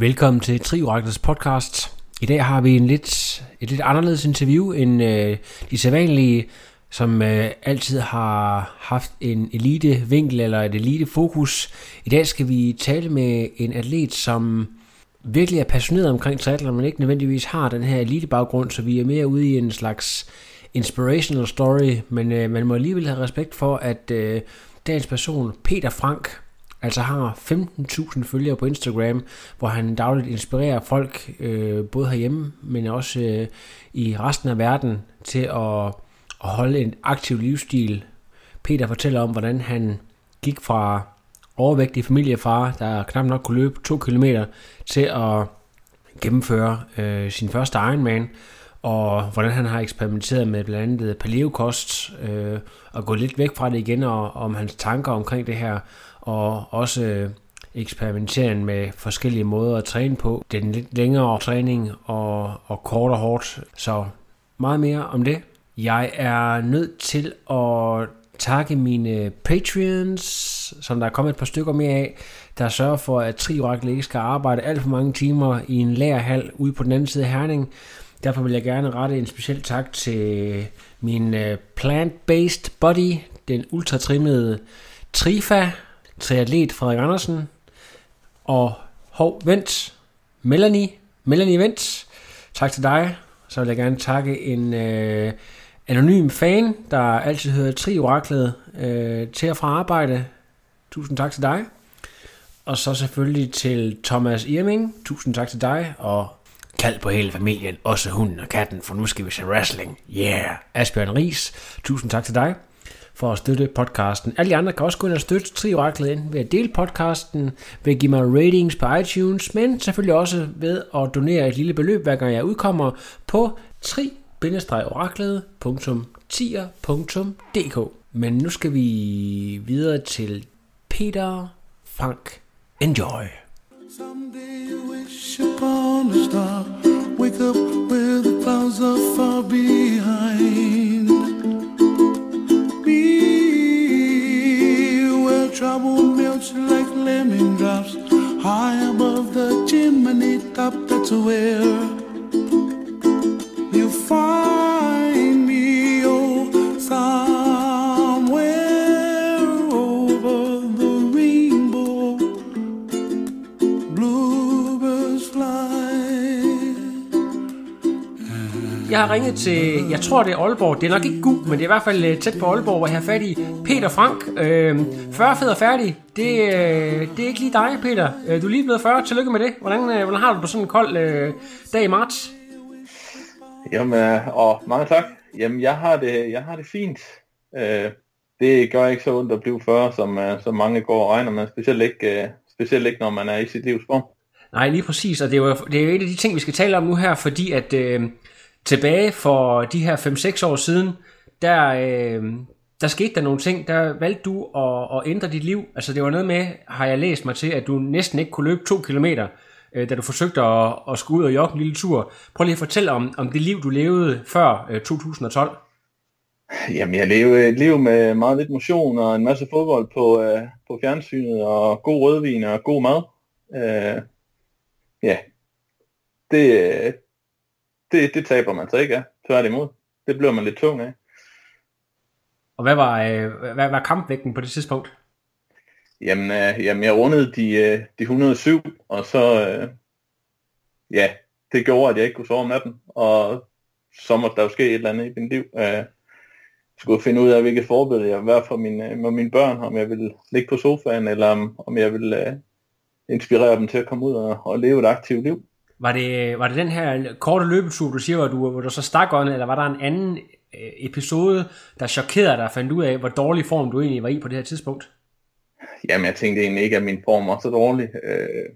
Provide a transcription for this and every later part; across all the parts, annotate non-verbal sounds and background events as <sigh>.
Velkommen til Trioraklets podcast. I dag har vi en lidt, et lidt anderledes interview end øh, de sædvanlige, som øh, altid har haft en elite vinkel eller et elite fokus. I dag skal vi tale med en atlet, som virkelig er passioneret omkring triathlon, men ikke nødvendigvis har den her elite baggrund, så vi er mere ude i en slags inspirational story, men øh, man må alligevel have respekt for, at øh, dagens person, Peter Frank, altså har 15.000 følgere på Instagram, hvor han dagligt inspirerer folk, øh, både herhjemme, men også øh, i resten af verden, til at, at holde en aktiv livsstil. Peter fortæller om, hvordan han gik fra overvægtig familiefar, der knap nok kunne løbe 2 km, til at gennemføre øh, sin første Ironman, og hvordan han har eksperimenteret med blandt andet paleokost, øh, og gå lidt væk fra det igen, og om hans tanker omkring det her, og også øh, eksperimenteren med forskellige måder at træne på. Den lidt længere træning og, og kort og hårdt. Så meget mere om det. Jeg er nødt til at takke mine Patreons, som der er kommet et par stykker mere af, der sørger for, at Triorak ikke skal arbejde alt for mange timer i en lærerhal ude på den anden side af Herning. Derfor vil jeg gerne rette en speciel tak til min øh, plant-based body, den ultratrimmede Trifa, triatlet Frederik Andersen, og hov, vent, Melanie, Melanie Vent, tak til dig. Så vil jeg gerne takke en øh, anonym fan, der altid hører Trioraklet øh, til og fra arbejde. Tusind tak til dig. Og så selvfølgelig til Thomas Irming. Tusind tak til dig, og kald på hele familien, også hunden og katten, for nu skal vi se wrestling. Yeah! Asbjørn Ries, tusind tak til dig for at støtte podcasten. Alle andre kan også gå ind og støtte Trioraklet ind ved at dele podcasten, ved at give mig ratings på iTunes, men selvfølgelig også ved at donere et lille beløb, hver gang jeg udkommer på tri-oraklet.tier.dk. Men nu skal vi videre til Peter Frank. Enjoy! Someday you wish upon a star. Wake up where the clouds are far behind. Har ringet til, jeg tror det er Aalborg, det er nok ikke Gug, men det er i hvert fald øh, tæt på Aalborg, hvor jeg har fat i Peter Frank. Øh, 40 fed og færdig, det, øh, det er ikke lige dig, Peter. Øh, Du er lige blevet 40, tillykke med det. Hvordan, øh, hvordan har du det på sådan en kold øh, dag i marts? Jamen, og mange tak. Jamen, jeg har det, jeg har det fint. Øh, det gør ikke så ondt at blive 40, som, som mange går og regner med, specielt ikke, øh, specielt ikke, når man er i sit livs form. Nej, lige præcis, og det er, jo, det er jo et af de ting, vi skal tale om nu her, fordi at øh, tilbage for de her 5-6 år siden, der, øh, der skete der nogle ting, der valgte du at, at ændre dit liv. Altså det var noget med, har jeg læst mig til, at du næsten ikke kunne løbe to kilometer, øh, da du forsøgte at, at skulle ud og jogge en lille tur. Prøv lige at fortælle om, om det liv, du levede før øh, 2012. Jamen, jeg levede et liv med meget lidt motion og en masse fodbold på, øh, på fjernsynet og god rødvin og god mad. Øh, ja, det, det, det taber man så ikke af, tværtimod. Det bliver man lidt tung af. Og hvad var, øh, hvad var kampvægten på det tidspunkt? Jamen, øh, jamen jeg rundede de, øh, de 107, og så, øh, ja, det gjorde, at jeg ikke kunne sove om natten, og så måtte der jo ske et eller andet i mit liv. Øh, skulle finde ud af, hvilket forbillede jeg være for mine, med mine børn, om jeg ville ligge på sofaen, eller om, om jeg ville øh, inspirere dem til at komme ud og, og leve et aktivt liv. Var det, var det den her korte løbetur, du siger, hvor du, hvor du så stak åndet, eller var der en anden øh, episode, der chokerede dig og fandt ud af, hvor dårlig form du egentlig var i på det her tidspunkt? Jamen, jeg tænkte egentlig ikke, at min form var så dårlig. Øh,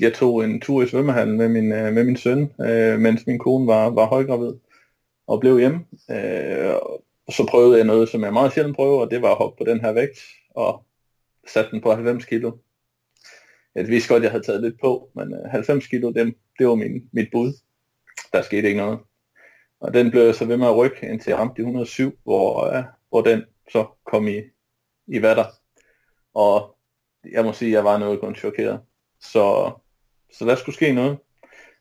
jeg tog en tur i svømmehallen med min, øh, med min søn, øh, mens min kone var, var højgravid og blev hjemme. Øh, og så prøvede jeg noget, som jeg meget sjældent prøver, og det var at hoppe på den her vægt og satte den på 90 kilo. Jeg vidste godt, jeg havde taget lidt på, men 90 kilo, det, det var min, mit bud. Der skete ikke noget. Og den blev jeg så ved med at rykke, indtil jeg ramte de 107, hvor, uh, hvor den så kom i, i vatter. Og jeg må sige, at jeg var noget kun chokeret. Så, så der skulle ske noget.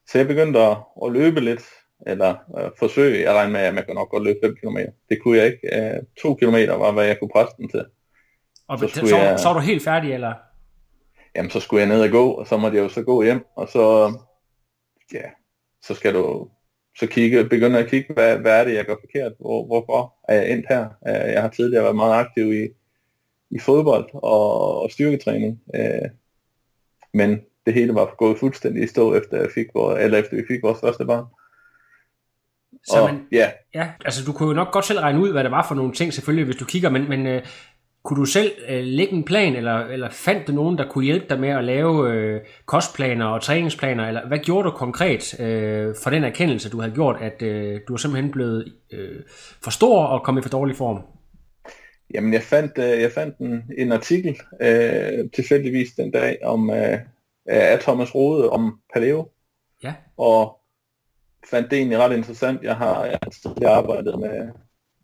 Så jeg begyndte at, at løbe lidt, eller uh, forsøge. Jeg regnede med, at man kunne nok godt løbe 5 km. Det kunne jeg ikke. Uh, 2 km var, hvad jeg kunne presse den til. Og så, så, jeg, så var du helt færdig, eller? Jamen, så skulle jeg ned og gå, og så måtte jeg jo så gå hjem, og så, ja, så skal du så kigge, begynde at kigge, hvad, hvad er det, jeg gør forkert? Hvor, hvorfor er jeg endt her? Jeg har tidligere været meget aktiv i, i fodbold og, og styrketræning, øh, men det hele var gået fuldstændig i stå, efter, jeg fik, eller efter vi fik vores første barn. Så og, man, ja. ja, altså du kunne jo nok godt selv regne ud, hvad det var for nogle ting, selvfølgelig, hvis du kigger, men, men øh, kunne du selv øh, lægge en plan, eller, eller fandt du nogen, der kunne hjælpe dig med at lave øh, kostplaner og træningsplaner, eller hvad gjorde du konkret øh, for den erkendelse, du havde gjort, at øh, du er simpelthen blevet øh, for stor og kommet i for dårlig form? Jamen, jeg fandt, øh, jeg fandt en, en artikel øh, tilfældigvis den dag om øh, af Thomas Rode om paleo. Ja. Og fandt det egentlig ret interessant. Jeg har, jeg har tidligere arbejdet med,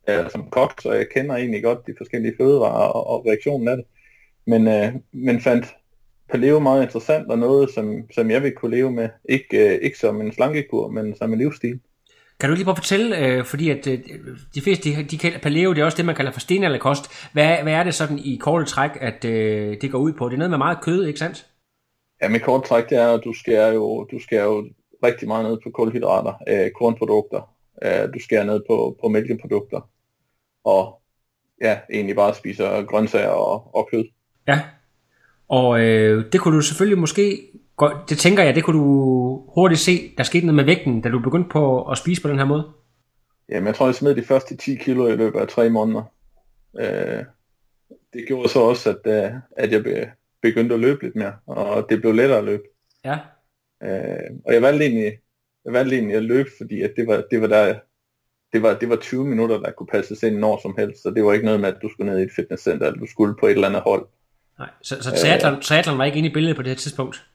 øh, som kok, så jeg kender egentlig godt de forskellige fødevarer og, og reaktionen af det. Men, øh, men fandt paleo meget interessant og noget, som, som jeg vil kunne leve med. Ikke, øh, ikke som en slankekur, men som en livsstil. Kan du lige prøve at fortælle, øh, fordi at øh, de fleste, de, de kalder paleo, det er også det, man kalder for stenalderkost. Hvad, hvad er det sådan i korte træk, at øh, det går ud på? Det er noget med meget kød, ikke sandt? Ja, med kort træk, det er, at du skal jo, du skal jo rigtig meget ned på kulhydrater, øh, kornprodukter. Øh, du skal ned på, på mælkeprodukter og ja, egentlig bare spiser grøntsager og, og kød. Ja, og øh, det kunne du selvfølgelig måske, det tænker jeg, det kunne du hurtigt se, der skete noget med vægten, da du begyndte på at spise på den her måde. Jamen, jeg tror, jeg smed de første 10 kilo i løbet af tre måneder. Øh, det gjorde så også, at, øh, at jeg begyndte at løbe lidt mere, og det blev lettere at løbe. Ja. Øh, og jeg valgte egentlig, jeg valgte egentlig at løbe, fordi at det, var, det var der, det var, det var 20 minutter, der kunne passes ind når som helst, så det var ikke noget med, at du skulle ned i et fitnesscenter, eller du skulle på et eller andet hold. Nej, så, så triathlon, øh, triathlon var ikke inde i billedet på det her tidspunkt?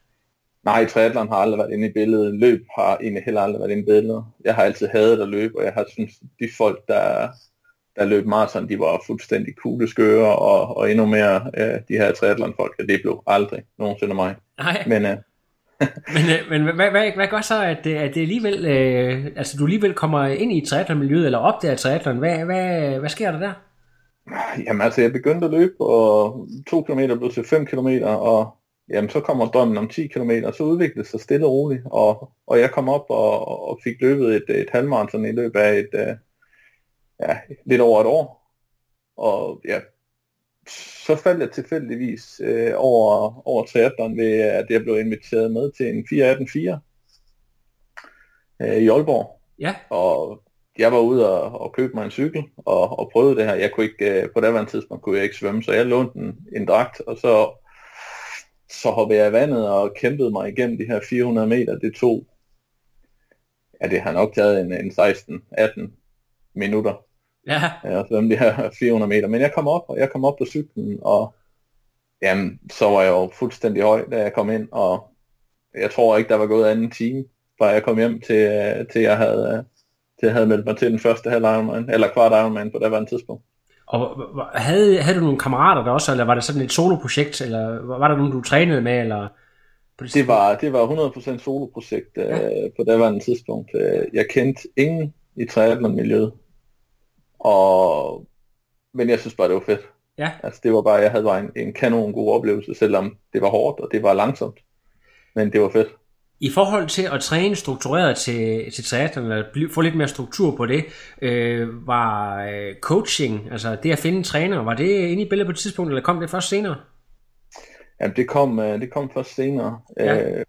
Nej, triathlon har aldrig været inde i billedet. Løb har egentlig heller aldrig været inde i billedet. Jeg har altid hadet at løbe, og jeg har synes de folk, der, der løb maraton, de var fuldstændig kugleskøre, og, og endnu mere øh, de her triathlon-folk, det blev aldrig nogensinde mig. Nej. Men, øh, men, øh, men hvad, hvad, hvad gør så, at, øh, at det alligevel, øh, altså du alligevel kommer ind i triathlon-miljøet, eller opdager triathlon? Hvad, hvad, hvad sker der der? Jamen altså, jeg begyndte at løbe, og 2 km blev til 5 km, og jamen, så kommer drømmen om 10 km, og så udviklede det sig stille og roligt, og, og jeg kom op og, og fik løbet et, et halvmarathon i løbet af et, øh, ja, lidt over et år. Og ja, så faldt jeg tilfældigvis øh, over, over triathlon ved, at jeg blev inviteret med til en 4 øh, i Aalborg. Ja. Og jeg var ude og, og købe mig en cykel og, og prøvede det her. Jeg kunne ikke, øh, på det tidspunkt kunne jeg ikke svømme, så jeg lånte en, en dragt, og så, så hoppede jeg i vandet og kæmpede mig igennem de her 400 meter. Det tog, ja det har nok taget en, en 16-18 minutter. Ja. Og svømme de her 400 meter. Men jeg kom op, og jeg kom op på cyklen, og jamen, så var jeg jo fuldstændig høj, da jeg kom ind, og jeg tror ikke, der var gået anden time, fra jeg kom hjem til, øh, til jeg havde, til jeg havde meldt mig til den første halv Ironman, eller kvart Ironman på det var en tidspunkt. Og havde, havde du nogle kammerater der også, eller var det sådan et soloprojekt, eller var der nogen, du trænede med, eller? Det, det var, det var 100% soloprojekt ja. øh, på det var en tidspunkt. Øh, jeg kendte ingen i triathlon-miljøet. Og, men jeg synes bare, det var fedt. Ja. Altså, det var bare, jeg havde bare en, en kanon god oplevelse, selvom det var hårdt, og det var langsomt. Men det var fedt. I forhold til at træne struktureret til, til triathlon, eller få lidt mere struktur på det, øh, var øh, coaching, altså det at finde en træner, var det inde i billedet på et tidspunkt, eller kom det først senere? Jamen, det kom, øh, det kom først senere. Ja. Øh,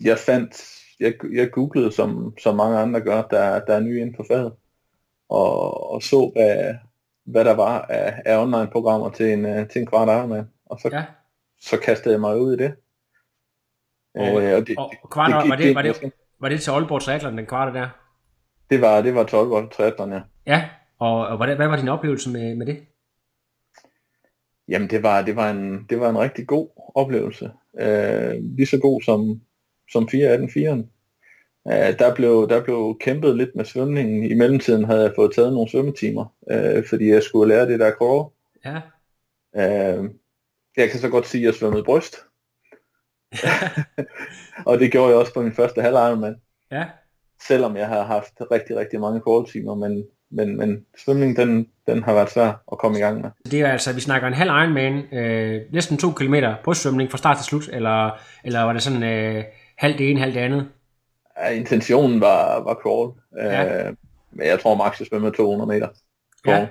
jeg fandt, jeg, jeg googlede, som, som mange andre gør, der, der er nye inden for faget og, og så, hvad, hvad der var af, af online-programmer til en, uh, til en kvart Ironman. Og så, ja. så kastede jeg mig ud i det. Og, Øh, og, det, og kvarter, det, var, det, var, det, var det til Aalborg Triathlon, den kvarte der? Det var, det var til Aalborg Triathlon, ja. Ja, og, og hvad, hvad var din oplevelse med, med det? Jamen, det var, det var, en, det var en rigtig god oplevelse. Øh, lige så god som, som 418 Øh, der, blev, der blev kæmpet lidt med svømningen. I mellemtiden havde jeg fået taget nogle svømmetimer, øh, fordi jeg skulle lære det der crawl. Ja. Øh, jeg kan så godt sige, at jeg svømmede bryst. <laughs> og det gjorde jeg også på min første halv. Ja. Selvom jeg har haft rigtig, rigtig mange crawl-timer, men, men, men svømning, den, den har været svær at komme i gang med. Det er altså, vi snakker en halv Ironman, øh, næsten to kilometer brystsvømning fra start til slut, eller, eller var det sådan øh, halvt det ene, halvt det andet? Ja, intentionen var, var crawl, Ja. øh, men jeg tror max jeg svømmede 200 meter. Ja. Crawl.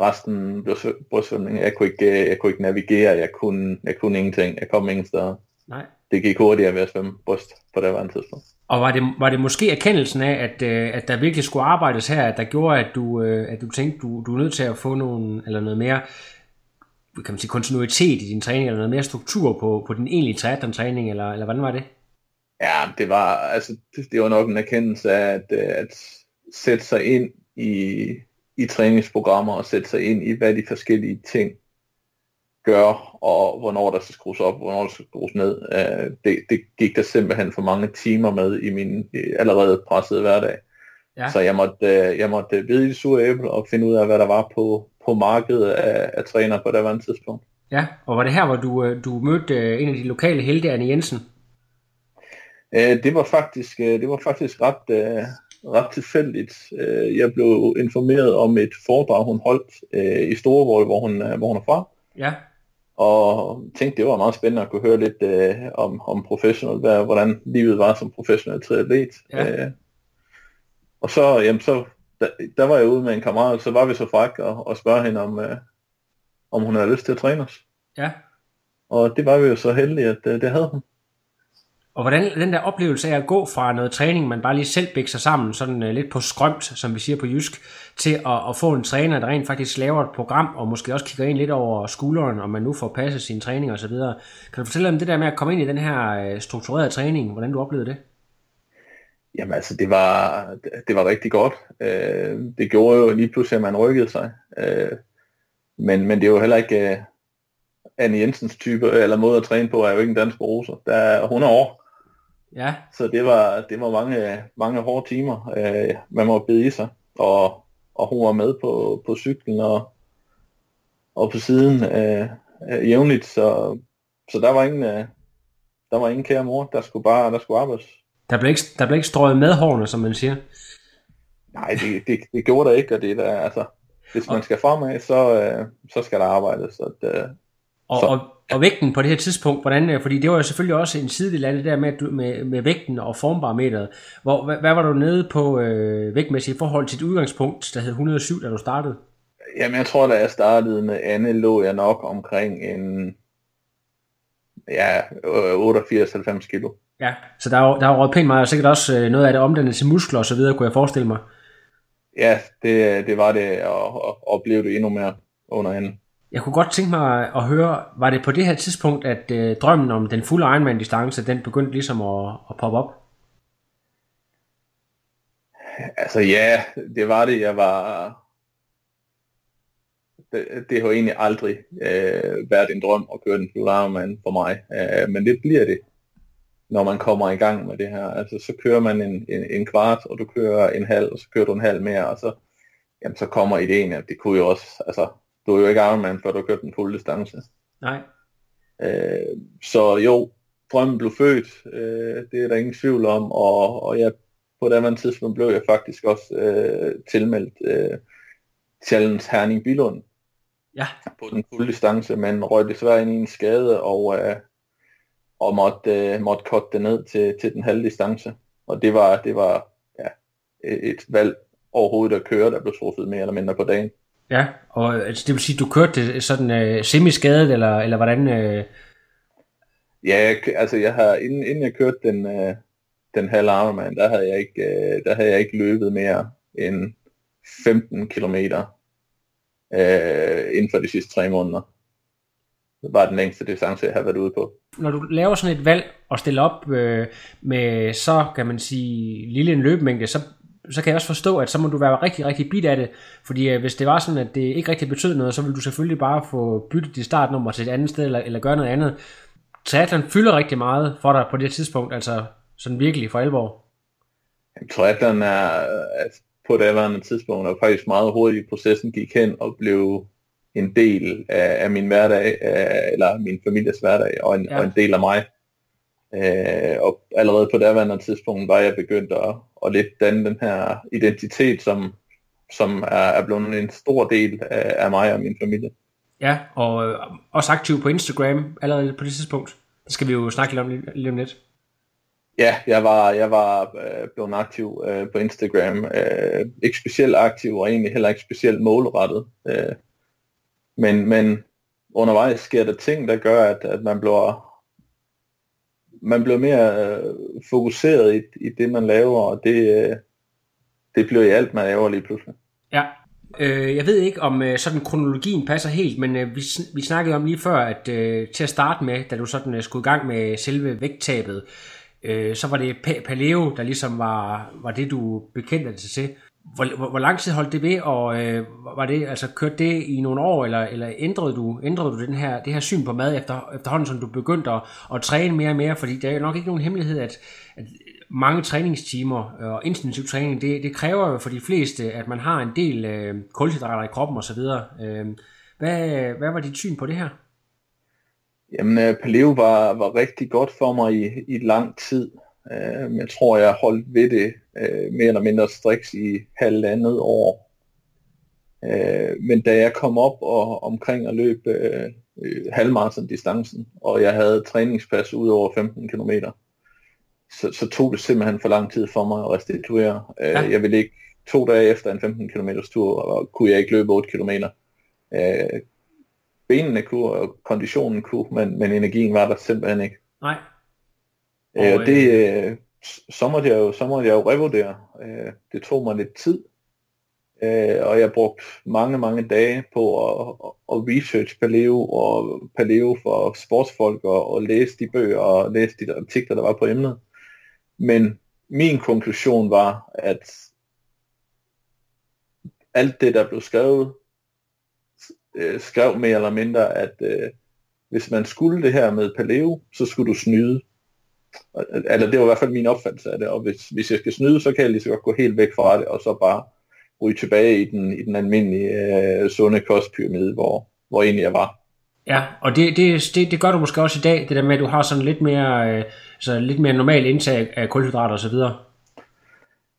Resten blev svø- brystsvømning. Jeg kunne, ikke, jeg kunne ikke navigere, jeg kunne, jeg kunne ingenting, jeg kom ingen steder. Nej. Det gik hurtigere ved at svømme bryst på det var en tidspunkt. Og var det, var det måske erkendelsen af, at, øh, at der virkelig skulle arbejdes her, at der gjorde, at du, øh, at du tænkte, du, du er nødt til at få nogle, eller noget mere kan man sige, kontinuitet i din træning, eller noget mere struktur på, på din egentlige triathlon-træning, eller, eller hvordan var det? Ja, det var, altså, det, det var nok en erkendelse af, at, øh, at sætte sig ind i, i træningsprogrammer, og sætte sig ind i, hvad de forskellige ting gør, og hvornår der skal skrues op, hvornår der skal skrues ned. Øh, det, det gik der simpelthen for mange timer med i min øh, allerede pressede hverdag. Ja. Så jeg måtte, øh, jeg måtte bide i det sure æble og finde ud af, hvad der var på, på markedet af, af træner på det var tidspunkt. Ja, og var det her, hvor du, øh, du mødte øh, en af de lokale helte, Anne Jensen? Øh, det var faktisk, øh, det var faktisk ret, øh, ret tilfældigt. Øh, jeg blev informeret om et foredrag, hun holdt øh, i Storevold, hvor hun, øh, hvor hun er fra. Ja, Og tænkte, det var meget spændende at kunne høre lidt øh, om, om professional, hvad, hvordan livet var som professionel triatlet. Ja. Øh, og så, jamen, så der, der var jeg ude med en kammerat, så var vi så fræk og, og spørge hende, om, øh, om hun havde lyst til at træne os. ja. Og det var vi jo så heldige, at øh, det havde hun. Og hvordan den der oplevelse af at gå fra noget træning, man bare lige selv bækker sammen, sådan øh, lidt på skrømt, som vi siger på jysk, til at, at få en træner, der rent faktisk laver et program, og måske også kigger ind lidt over skulderen, om man nu får passet sin træning osv. Kan du fortælle om det der med at komme ind i den her øh, strukturerede træning, hvordan du oplevede det? Jamen altså, det var, det var rigtig godt. Øh, det gjorde jo lige pludselig, at man rykkede sig. Øh, men, men det er jo heller ikke øh, Anne Jensens type, eller måde at træne på, er jo ikke en dansk roser. Der er 100 år, Ja, så det var, det var mange, mange hårde timer, øh, man må bide i sig. Og, og hun var med på, på cyklen og, og på siden øh, øh, jævnligt, så, så der var ingen, øh, der var ingen kære mor, der skulle bare der skulle arbejdes. der blev ikke, der blev ikke strøget med hårene, som man siger. Nej, det, det, det gjorde der ikke, og det er der, altså, hvis man skal fremad, så, øh, så skal der arbejdes. Så det, Og, Så- og, og vægten på det her tidspunkt, hvordan, øh, fordi det var jo selvfølgelig også en sidedel af det der med, med, med vægten og formbarameteret. Hvor, hvad, hvad var du nede på øh, vægtmæssigt i forhold til et udgangspunkt, der hed 107, da du startede? jamen, jeg tror, da jeg startede med Anne, lå jeg nok omkring en ja, øh, 88-90 kilo. Ja, så der er der er røget pænt meget, og sikkert også øh, noget af det omdannet til muskler og så videre, kunne jeg forestille mig. Ja, det, det var det, og, og, og blev det endnu mere under Anne. Jeg kunne godt tænke mig at høre, var det på det her tidspunkt, at øh, drømmen om den fulde Ironman-distance, den begyndte ligesom at, at poppe op? Altså ja, det var det. Jeg var... Det, det har egentlig aldrig øh, været en drøm at køre den fulde Ironman for mig, øh, men det bliver det, når man kommer i gang med det her. Altså så kører man en, en, en kvart, og du kører en halv, og så kører du en halv mere, og så, jamen, så kommer ideen, at det kunne jo også, altså du er jo ikke Ironman, før du har kørt den fulde distance. Nej. Øh, så jo, drømmen blev født, øh, det er der ingen tvivl om, og, og jeg, på det andet tidspunkt blev jeg faktisk også øh, tilmeldt øh, Challenge Herning Bilund Ja, på den fulde distance, men røg desværre ind i en skade og, øh, og måtte, øh, måtte cutte det ned til, til den halve distance. Og det var, det var ja, et et valg overhovedet at køre, der blev truffet mere eller mindre på dagen. Ja. Og altså, det vil sige, du kørte det sådan øh, semi-skadet, eller, eller hvordan? Øh, Ja, jeg, altså jeg har, inden, inden jeg kørte den, øh, den halve Ironman, der havde jeg ikke, øh, der havde jeg ikke løbet mere end 15 kilometer øh, inden for de sidste tre måneder. var den længste distance, jeg har været ude på. Når du laver sådan et valg og stiller op øh, med så, kan man sige, lille en løbemængde, så, så kan jeg også forstå, at så må du være rigtig, rigtig bit af det. Fordi øh, hvis det var sådan, at det ikke rigtig betød noget, så ville du selvfølgelig bare få byttet dit startnummer til et andet sted, eller, eller gøre noget andet. Triathlon fylder rigtig meget for dig på det tidspunkt, altså sådan virkelig for alvor. Den er, at på det andet tidspunkt, og faktisk meget hurtigt processen gik hen og blev en del af, af min hverdag, af, eller min families hverdag, og en, ja. og en del af mig. Øh, og allerede på andet tidspunkt var jeg begyndt at, at lidt danne den her identitet, som, som er, er blevet en stor del af, af mig og min familie. Ja, og øh, også aktiv på Instagram allerede på det tidspunkt. Det skal vi jo snakke lidt om lige om lidt. Ja, jeg var, jeg var øh, blevet aktiv øh, på Instagram. Øh, ikke specielt aktiv, og egentlig heller ikke specielt målrettet. Øh, men, men undervejs sker der ting, der gør, at, at man bliver man bliver mere øh, fokuseret i, i det, man laver, og det, øh, det bliver i alt, man laver lige pludselig. Ja, øh, jeg ved ikke, om øh, sådan kronologien passer helt, men øh, vi, vi snakkede om lige før, at øh, til at starte med, da du sådan øh, skulle i gang med selve vægttabet, øh, så var det paleo, der ligesom var, var det, du bekendte dig til. Hvor, hvor, hvor lang tid holdt det ved, og øh, var det, altså, kørte det i nogle år, eller, eller ændrede du, ændrede du den her, det her syn på mad efter, efterhånden, som du begyndte at, at træne mere og mere? Fordi det er jo nok ikke nogen hemmelighed, at, at mange træningstimer øh, og intensiv træning, det, det kræver jo for de fleste, at man har en del øh, kulhydrater i kroppen osv. Øh, hvad, hvad var dit syn på det her? Jamen, øh, paleo var, var rigtig godt for mig i, i lang tid. Øh, jeg tror, jeg holdt ved det øh, mere eller mindre striks i halvandet år. Øh, men da jeg kom op og omkring at løbe øh, halvmarathon distancen, og jeg havde træningspas ud over 15 km, så, så tog det simpelthen for lang tid for mig at restituere. Øh, ja. Jeg ville ikke, to dage efter en 15 km tur, og kunne jeg ikke løbe 8 km. Øh, benene kunne, og konditionen kunne, men, men energien var der simpelthen ikke. Nej. Øh, og, det, øh, så måtte jeg jo, så måtte jeg jo revurdere. Øh, det tog mig lidt tid, øh, og jeg brugte mange, mange dage på at, at research paleo og paleo for sportsfolk og, og læse de bøger og læse de artikler, der var på emnet. Men min konklusion var, at alt det, der blev skrevet, øh, skrev mere eller mindre, at øh, hvis man skulle det her med paleo, så skulle du snyde. Eller det var i hvert fald min opfattelse af det, og hvis, hvis jeg skal snyde, så kan jeg lige så godt gå helt væk fra det, og så bare ryge tilbage i den, i den almindelige øh, sunde kostpyramide, hvor, hvor egentlig jeg var. Ja, og det, det, det, det gør du måske også i dag, det der med, at du har sådan lidt mere, øh, så lidt mere normal indtag af kulhydrater og så videre.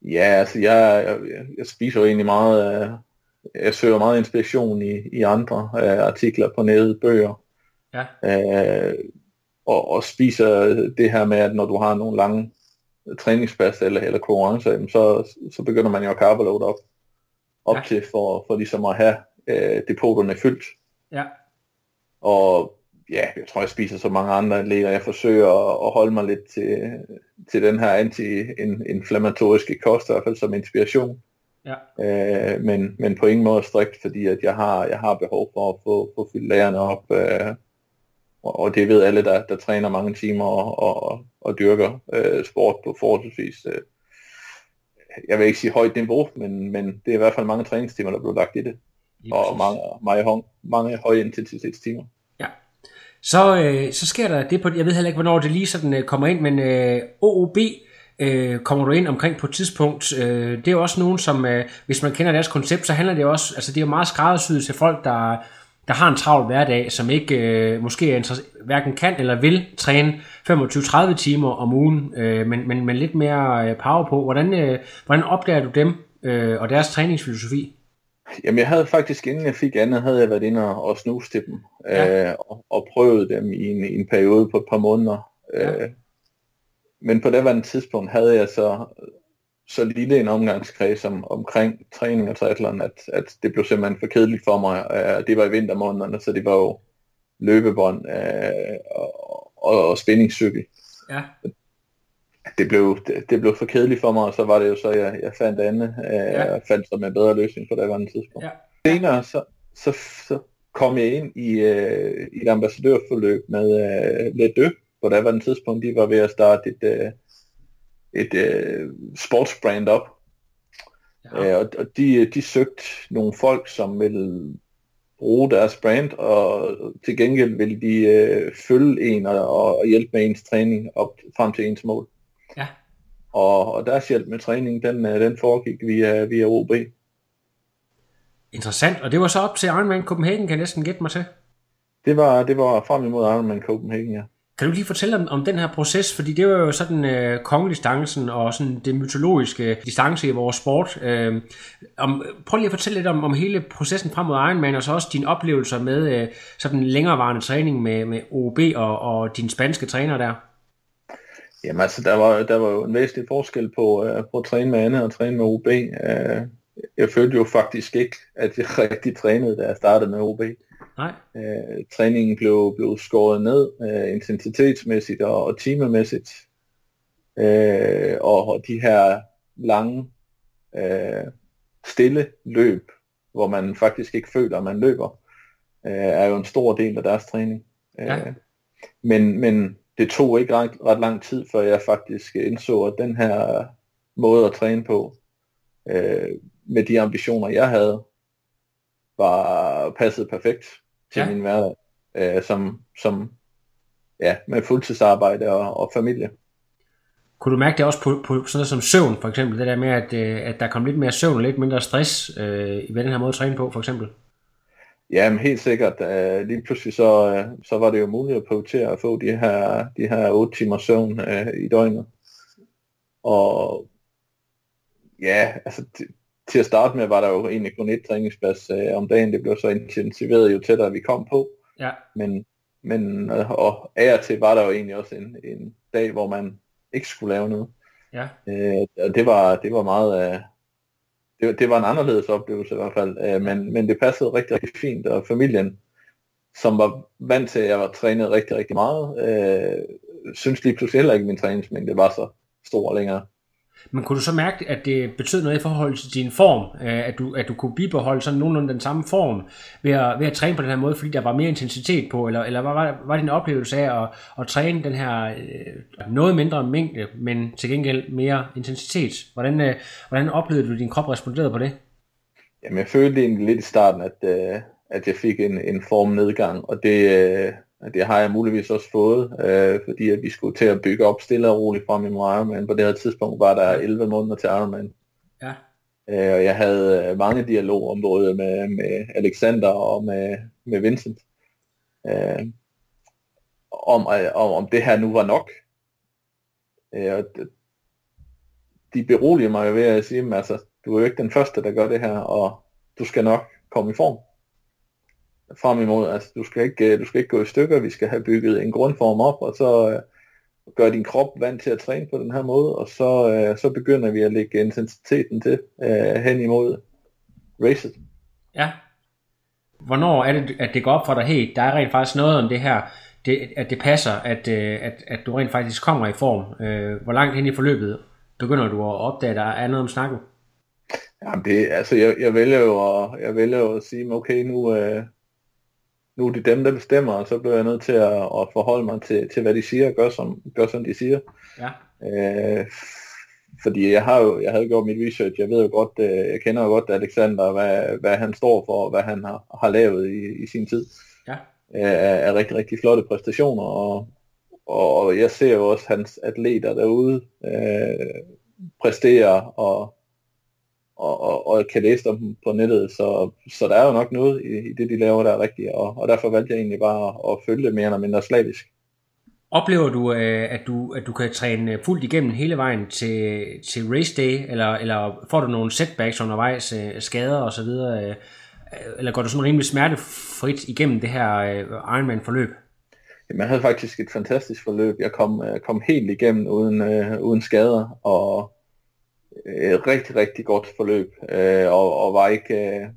Ja, altså jeg, jeg, jeg spiser jo egentlig meget, øh, jeg søger meget inspiration i, i andre øh, artikler på nettet, bøger. Ja. Øh, og, og spiser det her med, at når du har nogle lange træningspas eller, eller konkurrencer, så, så begynder man jo at carboload op, op ja. til for, for ligesom at have øh, depoterne fyldt. Ja. Og ja, jeg tror, jeg spiser så mange andre atleter. Jeg forsøger at, at holde mig lidt til, til den her anti-inflammatoriske kost, i hvert fald som inspiration. Ja. Øh, men, men på ingen måde strikt, fordi at jeg har, jeg har behov for at få, få fyldt lærerne op. Øh, og, og det ved alle, der, der træner mange timer og, og, og dyrker øh, sport på forholdsvis, øh, jeg vil ikke sige højt niveau, men, men det er i hvert fald mange træningstimer, der bliver lagt i det. Lige og mange, mange, mange høje intensitetstimer. Ja. Så, øh, så sker der det på, jeg ved heller ikke, hvornår det lige sådan øh, kommer ind, men øh, OOB øh, kommer du ind omkring på et tidspunkt. Øh, det er jo også nogen, som, øh, hvis man kender deres koncept, så handler det også, altså det er jo meget skræddersyet til folk, der, der har en travl hverdag, som ikke øh, måske er hverken kan eller vil træne 25-30 timer om ugen, øh, men, men, men lidt mere øh, power på. Hvordan, øh, hvordan opdager du dem øh, og deres træningsfilosofi? Jamen jeg havde faktisk, inden jeg fik andet, havde jeg været inde og, og snuse til dem, ja. øh, og, og prøvet dem i en, en periode på et par måneder. Ja. Øh, men på det var en tidspunkt havde jeg så, så lille en omgangskreds om, omkring træning og triathlon, at, at det blev simpelthen for kedeligt for mig. Uh, det var i vintermånederne, så det var jo løbebånd uh, og, og, og spændingscykel. Ja. Det blev, det, det blev for kedeligt for mig, og så var det jo så, jeg, jeg fandt andet. Uh, ja. Jeg fandt som en bedre løsning på det en tidspunkt. Ja. Senere så, så, så kom jeg ind i, øh, i et ambassadørforløb med øh, Ledø, på daværende tidspunkt. De var ved at starte et, øh, et øh, sportsbrand op. Ja. Øh, og og de, de søgte nogle folk, som ville bruge deres brand, og til gengæld ville de øh, følge en og, og hjælpe med ens træning op frem til ens mål. Ja. Og, og deres hjælp med træning, den, øh, den foregik via, via OB. Interessant, og det var så op til Ironman Copenhagen, kan jeg næsten gætte mig til. Det var, det var frem imod Ironman Copenhagen, ja. Kan du lige fortælle om, om den her proces, fordi det var jo sådan øh, kongedistancen og sådan det mytologiske distance i vores sport. Øh, om, prøv lige at fortælle lidt om, om hele processen frem mod Ironman, og så også dine oplevelser med øh, sådan længerevarende træning med, med OB og, og din spanske træner der. Jamen altså, der var, der var jo en væsentlig forskel på, øh, på at træne med Anne og træne med OB. Øh, jeg følte jo faktisk ikke, at jeg <laughs> rigtig trænede, da jeg startede med OB. Nej. Øh, træningen blev, blev skåret ned øh, intensitetsmæssigt og, og timemæssigt. Øh, og, og de her lange, øh, stille løb, hvor man faktisk ikke føler, at man løber, øh, er jo en stor del af deres træning. Ja. Øh, men, men det tog ikke ret, ret lang tid, før jeg faktisk indså, at den her måde at træne på, øh, med de ambitioner, jeg havde, var passet perfekt til Ja. min hverdag, øh, som, som ja, med fuldtidsarbejde og, og familie. Kunne du mærke det også på, på sådan noget som søvn, for eksempel? Det der med, at, øh, at der kom lidt mere søvn og lidt mindre stress øh, ved den her måde at træne på, for eksempel? Ja, men helt sikkert. Øh, lige pludselig så, øh, så var det jo muligt at prioritere at få de her, de her 8 timer søvn øh, i døgnet. Og ja, altså til, til at starte med var der jo egentlig kun et træningspas øh, om dagen. Det blev så intensiveret jo tættere vi kom på. Ja. Men, men øh, og af og til var der jo egentlig også en, en dag, hvor man ikke skulle lave noget. Ja. Øh, og det var, det var meget, øh, det, var- det var en anderledes oplevelse i hvert fald, øh, men, men det passede rigtig, rigtig fint, og familien, som var vant til, at jeg var trænet rigtig, rigtig meget, øh, synes lige pludselig heller ikke, at min træningsmængde var så stor længere. Men kunne du så mærke, at det betød noget i forhold til din form? Øh, at du, at du kunne bibeholde sådan nogenlunde den samme form ved at, ved at træne på den her måde, fordi der var mere intensitet på? Eller, eller var, var din oplevelse af at, at træne den her øh, noget mindre mængde, men til gengæld mere intensitet? Hvordan, øh, hvordan oplevede du, at din krop responderede på det? Jamen, jeg følte egentlig lidt i starten, at, at jeg fik en, en formnedgang, og det, det har jeg muligvis også fået, øh, fordi at vi skulle til at bygge op stille og roligt frem imod Ironman. På det her tidspunkt var der 11 måneder til Ironman. Ja. Øh, og jeg havde øh, mange dialoger om både med, med Alexander og med, med Vincent. Øh, om, øh, om, om det her nu var nok. Øh, og de beroliger mig ved at sige, at altså, du er jo ikke den første, der gør det her, og du skal nok komme i form. Frem imod, altså du skal ikke, øh, du skal ikke gå i stykker, vi skal have bygget en grundform op, og så øh, gøre din krop vant til at træne på den her måde, og så, øh, så begynder vi at lægge intensiteten til øh, hen imod racet. Ja. Hvornår er det, at det går op for dig, hey, der er rent faktisk noget om det her, det, at det passer, at, øh, at, at du rent faktisk kommer i form? Øh, hvor langt hen i forløbet begynder du at opdage, at der er noget om snakken? Jamen det, altså jeg, jeg vælger jo at, jeg vælger jo at sige, okay, nu, øh, nu er det dem, der bestemmer, og så bliver jeg nødt til at, at forholde mig til, til, hvad de siger, og gøre som, gør, som de siger. Ja. Øh, fordi jeg har jo, jeg havde gjort mit research, jeg ved jo godt, øh, jeg kender jo godt Alexander, hvad, hvad han står for, og hvad han har, har lavet i, i sin tid. Ja. Øh, er, er rigtig, rigtig flotte præstationer, og, og, og jeg ser jo også hans atleter derude øh, præstere, og, og, og, og kan læse dem på nettet, så, så der er jo nok noget i, i det, de laver, der er rigtigt, og, og derfor valgte jeg egentlig bare at, at følge det mere eller mindre slavisk. Oplever du, øh, at du, at du kan træne fuldt igennem hele vejen til, til race day, eller, eller får du nogle setbacks undervejs, øh, skader og så videre, øh, eller går du sådan rimelig smertefrit igennem det her Ironman-forløb? Jamen, jeg havde faktisk et fantastisk forløb. Jeg kom, kom helt igennem uden, øh, uden skader, og øh, rigtig, rigtig godt forløb, øh, og, og var ikke, øh,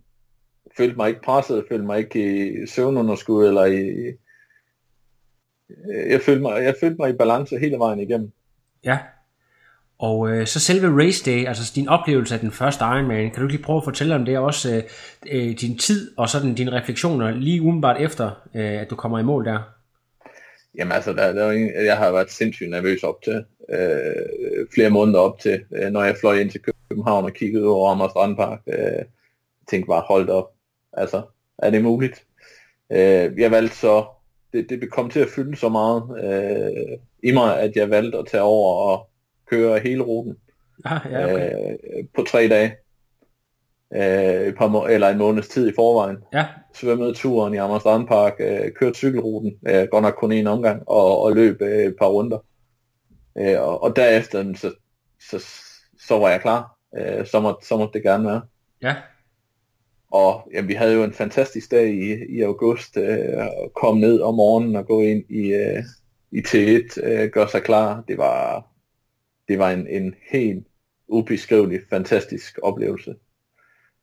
følte mig ikke presset, følte mig ikke i søvnunderskud, eller i, øh, jeg følte mig, jeg følte mig i balance hele vejen igennem. Ja. Og øh, så selve race day, altså din oplevelse af den første Ironman, kan du lige prøve at fortælle om det, og også øh, øh, din tid og sådan dine refleksioner lige umiddelbart efter, øh, at du kommer i mål der? Jamen altså, der, der er en, jeg har været sindssygt nervøs op til, øh, flere måneder op til, øh, når jeg fløj ind til København og kiggede over Amager Strandpark. Øh, tænkte bare, hold op, altså, er det muligt? Øh, jeg valgte så, det, det kom til at fylde så meget øh, i mig, at jeg valgte at tage over og køre hele ruten Ah, ja, okay. øh, på tre dage. Øh, et par må- eller en måneds tid i forvejen. Ja, Svømmede turen i Amager Strandpark, øh, kørte cykelruten, øh, godt nok kun en omgang, og, og løb øh, et par runder. Øh, og, og derefter, så, så, så var jeg klar. Øh, så, måtte, så måtte det gerne være. ja, Og jamen, vi havde jo en fantastisk dag i, i august, øh, komme ned om morgenen og gå ind i, øh, i T1, øh, gøre sig klar. Det var, det var en, en helt ubeskrivelig, fantastisk oplevelse.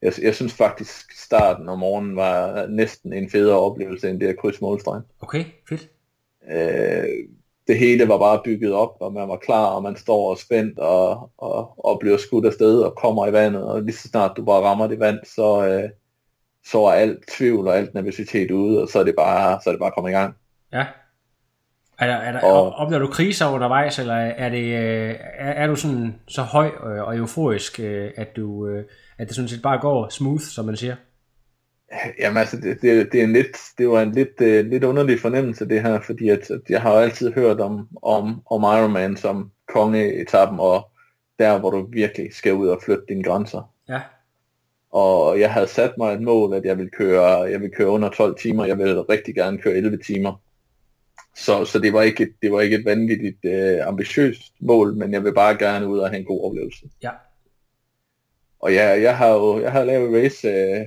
Jeg, jeg synes faktisk, starten om morgenen var næsten en federe oplevelse, end det at krydse målstregen. okay, fedt. Øh, det hele var bare bygget op, og man var klar, og man står og spændt, og, og, og bliver skudt afsted, og kommer i vandet, og lige så snart du bare rammer det vand, så, øh, så er alt tvivl og alt nervøsitet ude, og så er det bare, så er det bare kommet i gang. Ja. Er der, er der, Og- oplever du kriser undervejs, eller er, det, øh, er, er du sådan så høj og, og euforisk, øh, at, du, øh, at det sådan set bare går smooth, som man siger? Jamen altså, det, det, det, er en lidt, det var en lidt, uh, lidt underlig fornemmelse det her, fordi at, at jeg har jo altid hørt om, om, om Ironman som kongeetappen, og der hvor du virkelig skal ud og flytte dine grænser. Ja, Og jeg havde sat mig et mål, at jeg ville køre, jeg ville køre under 12 timer, jeg ville rigtig gerne køre 11 timer. Så, så det, var ikke et, det var ikke et vanvittigt uh, ambitiøst mål, men jeg vil bare gerne ud og have en god oplevelse. ja, Og jeg, jeg har jo jeg har lavet race, øh,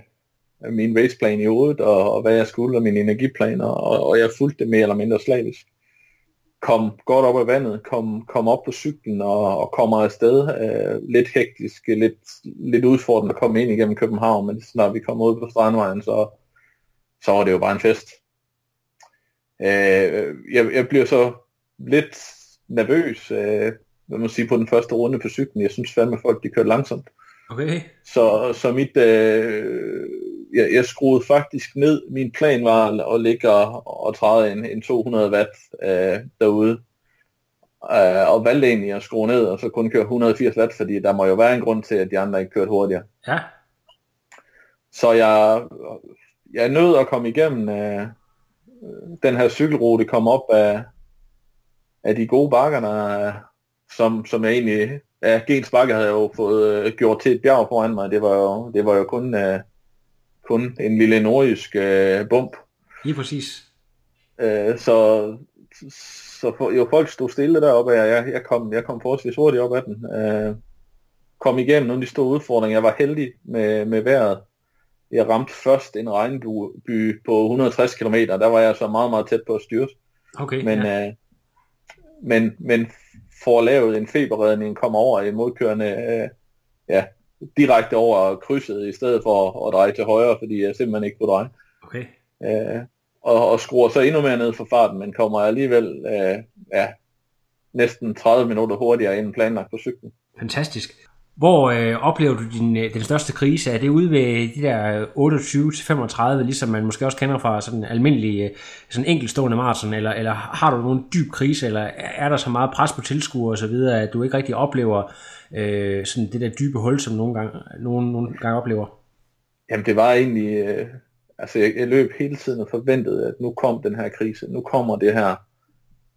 min raceplan i hovedet, og, og hvad jeg skulle, og mine energiplaner, og, og jeg fulgte det mere eller mindre slavisk. Kom godt op af vandet, kom, kom op på cyklen og, og kommer afsted. Øh, lidt hektisk, lidt, lidt udfordrende at komme ind igennem København, men snart vi kom ud på Strandvejen, så, så var det jo bare en fest. Øh, jeg, jeg bliver så lidt nervøs, øh, hvad man sige, på den første runde på cyklen. Jeg synes fandme, folk de kørte langsomt. okay. Så, så mit, øh, jeg, jeg skruede faktisk ned. Min plan var at ligge og, og træde en, en 200 watt øh, derude. Øh, og valgte egentlig at skrue ned, og så kun køre 180 watt, fordi der må jo være en grund til, at de andre ikke kørte hurtigere. Ja, Så jeg, jeg nødt at komme igennem øh, den her cykelrute, komme op af, af de gode bakker, der, som, som jeg egentlig... Ja, Gens Bakke havde jeg jo fået øh, gjort til et bjerg foran mig. Det var jo, det var jo kun, øh, kun en lille nordjysk øh, bump. lige præcis. Øh, så så for, jo, folk stod stille deroppe, og jeg, jeg, kom, jeg kom forholdsvis hurtigt op ad den. Øh, kom igennem nogle af de store udfordringer. Jeg var heldig med, med vejret. Jeg ramte først en regnby på 160 km. Der var jeg så meget, meget tæt på at styre. Okay, Men, ja. øh, men, men får lavet en feberredning, kommer over i modkørende, øh, ja, direkte over krydset, i stedet for at dreje til højre, fordi jeg simpelthen ikke kunne dreje. okay. Øh, og, og skruer så endnu mere ned for farten, men kommer alligevel øh, ja, næsten 30 minutter hurtigere end planlagt på cyklen. Fantastisk. Hvor øh, oplever du din, øh, den største krise? Er det ude ved de der øh, 28-35, ligesom man måske også kender fra sådan almindelig øh, sådan enkeltstående maraton, eller, eller har du nogen dyb krise, eller er der så meget pres på tilskuere og så videre, at du ikke rigtig oplever øh, sådan det der dybe hul, som nogle gange, nogle, nogle gange oplever? Jamen det var egentlig, øh, altså jeg, jeg løb hele tiden og forventede, at nu kom den her krise, nu kommer det her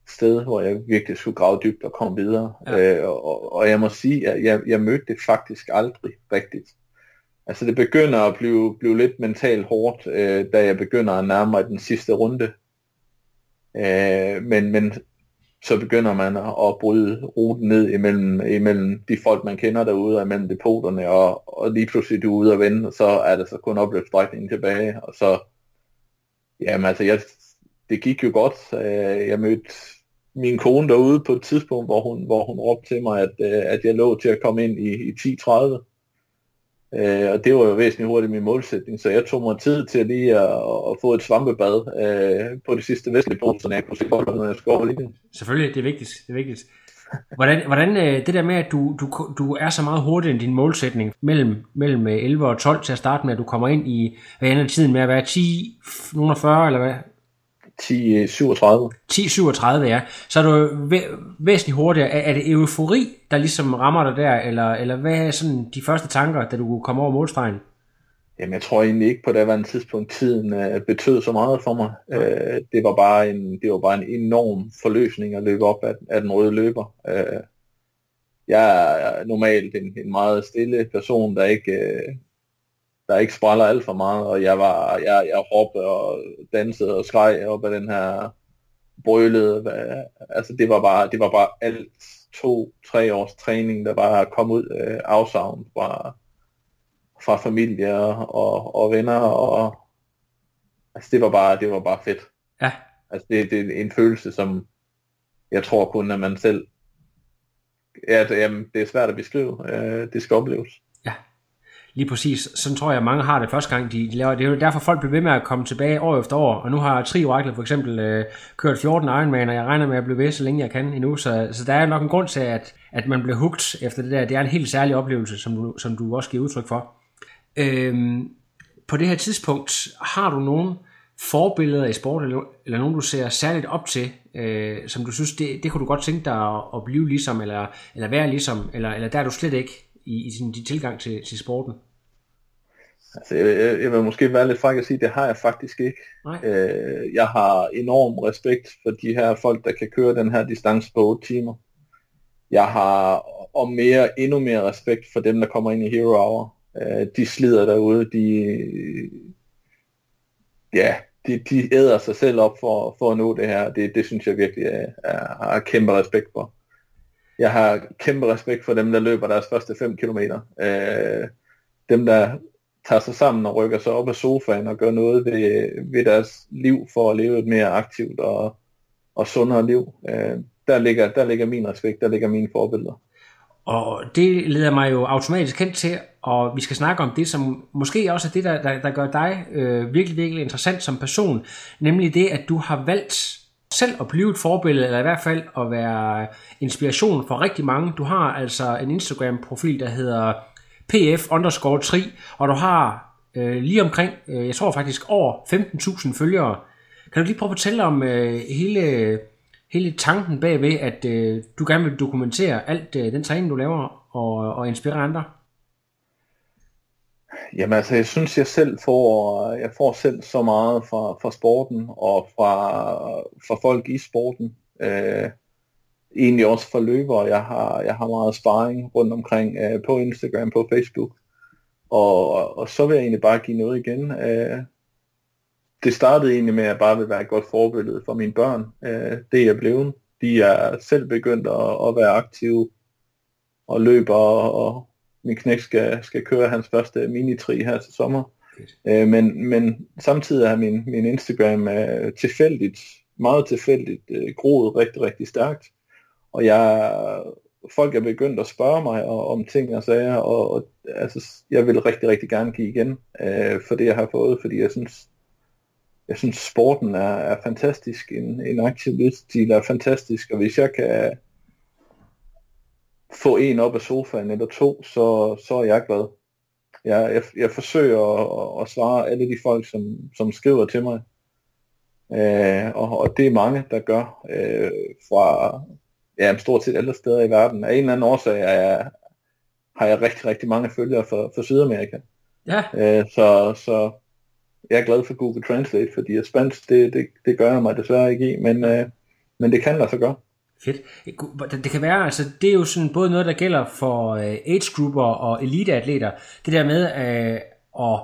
sted, hvor jeg virkelig skulle grave dybt og komme videre. Ja. Øh, og, og jeg må sige, at jeg, jeg mødte det faktisk aldrig rigtigt. Altså det begynder at blive, blive lidt mentalt hårdt, øh, da jeg begynder at nærme mig den sidste runde. Øh, men, men så begynder man at, at bryde ruten ned imellem, imellem de folk, man kender derude, og imellem depoterne, og, og lige pludselig du er ude og vende, og så er der så kun opløbsstrækningen tilbage, og så, jamen altså, jeg, det gik jo godt. Øh, Jeg mødte min kone derude på et tidspunkt, hvor hun, hvor hun råbte til mig, at, øh, at jeg lå til at komme ind i, i 10.30. Øh, og det var jo væsentligt hurtigt min målsætning, så jeg tog mig tid til lige at, at få et svampebad øh, på det sidste vestlige punkt, så jeg kunne se når jeg skulle over linjen. Selvfølgelig, det er vigtigt. Det er vigtigt. Hvordan, hvordan øh, det der med, at du, du, du er så meget hurtigere end din målsætning mellem, mellem øh, 11 og 12 til at starte med, at du kommer ind i, hvad ender tiden med at være 10, nogen 40, eller hvad? 10-37. 10-37, ja. Så er du væ- væsentligt hurtigere. Er, er det eufori, der ligesom rammer dig der, eller, eller hvad er sådan de første tanker, da du kommer over målstregen? Jamen, jeg tror egentlig ikke på det var en tidspunkt, tiden øh, betød så meget for mig. Øh, det, var bare en, det var bare en enorm forløsning at løbe op af, af den røde løber. Øh, jeg er normalt en, en meget stille person, der ikke, øh, der ikke spræller alt for meget, og jeg var, jeg, jeg hoppede og dansede og skreg op af den her brølede. Altså, det var bare, det var bare alt to-tre års træning, der bare kom ud øh, afsavn fra, fra familie og, og, og venner, og altså det var bare, det var bare fedt. Ja. Altså det, det er en følelse, som jeg tror kun, at man selv, ja, det, jamen, det er svært at beskrive, øh, det skal opleves. Lige præcis. Sådan tror jeg, at mange har det første gang, de, de laver det. er jo derfor, folk bliver ved med at komme tilbage år efter år, og nu har Tri Oracle for eksempel øh, kørt 14 Ironman, og jeg regner med at blive ved, så længe jeg kan endnu, så, så der er nok en grund til, at, at man bliver hugt efter det der. Det er en helt særlig oplevelse, som du, som du også giver udtryk for. Øhm, på det her tidspunkt, har du nogen forbilleder i sport, eller, eller nogen du ser særligt op til, øh, som du synes, det, det kunne du godt tænke dig at, at blive ligesom, eller, eller være ligesom, eller, eller der er du slet ikke i, i sin din tilgang til, til sporten? Altså, jeg, jeg, vil måske være lidt fræk at sige, det har jeg faktisk ikke. Nej. Øh, jeg har enorm respekt for de her folk, der kan køre den her distance på 8 timer. Jeg har og mere, endnu mere respekt for dem, der kommer ind i Hero Hour. Øh, de slider derude, de, ja, de, de æder sig selv op for, for at nå det her. Det, det synes jeg virkelig, jeg har kæmpe respekt for. Jeg har kæmpe respekt for dem, der løber deres første 5 km. Øh, dem, der tager sig sammen og rykker sig op af sofaen og gør noget ved, ved deres liv for at leve et mere aktivt og, og sundere liv. Øh, der, ligger, der ligger min respekt, der ligger mine forbilleder. Og det leder mig jo automatisk hen til, og vi skal snakke om det, som måske også er det, der, der, der gør dig øh, virkelig, virkelig interessant som person, nemlig det, at du har valgt selv at blive et forbillede, eller i hvert fald at være inspiration for rigtig mange. Du har altså en Instagram-profil, der hedder pf underscore 3, og du har øh, lige omkring, øh, jeg tror faktisk over 15.000 følgere. Kan du lige prøve at fortælle om øh, hele, hele tanken bagved, at øh, du gerne vil dokumentere alt øh, den træning, du laver, og, og inspirere andre? Jamen altså, jeg synes, jeg selv får, jeg får selv så meget fra, fra sporten og fra, fra folk i sporten. Øh, egentlig også for løbere. Jeg har, jeg har meget sparring rundt omkring øh, på Instagram, på Facebook. Og, og så vil jeg egentlig bare give noget igen. Øh, det startede egentlig med, at jeg bare vil være et godt forbillede for mine børn. Øh, det er jeg blevet. De er selv begyndt at, at være aktive og løber, og min knæk skal, skal køre hans første mini-tri her til sommer. Øh, men, men samtidig er min, min Instagram er tilfældigt, meget tilfældigt øh, groet rigtig, rigtig stærkt. Og jeg, folk er begyndt at spørge mig og, om ting og sager, og, og altså, jeg vil rigtig, rigtig gerne give igen øh, for det, jeg har fået, fordi jeg synes, jeg synes sporten er, er fantastisk, en, en aktiv livsstil er fantastisk, og hvis jeg kan få en op af sofaen eller to, så, så er jeg glad. Jeg, jeg, jeg forsøger at, at svare alle de folk, som, som skriver til mig, øh, og, og det er mange, der gør, øh, fra ja, stort set alle steder i verden. Af en eller anden årsag er jeg, har jeg rigtig, rigtig mange følgere for, for Sydamerika. Ja. Øh, så, så jeg er glad for Google Translate, fordi at spansk, det, det, det gør jeg mig desværre ikke i, men, øh, men det kan lade sig gøre. Fedt. Det kan være, altså det er jo sådan både noget, der gælder for øh, age-grupper og eliteatleter. Det der med øh, at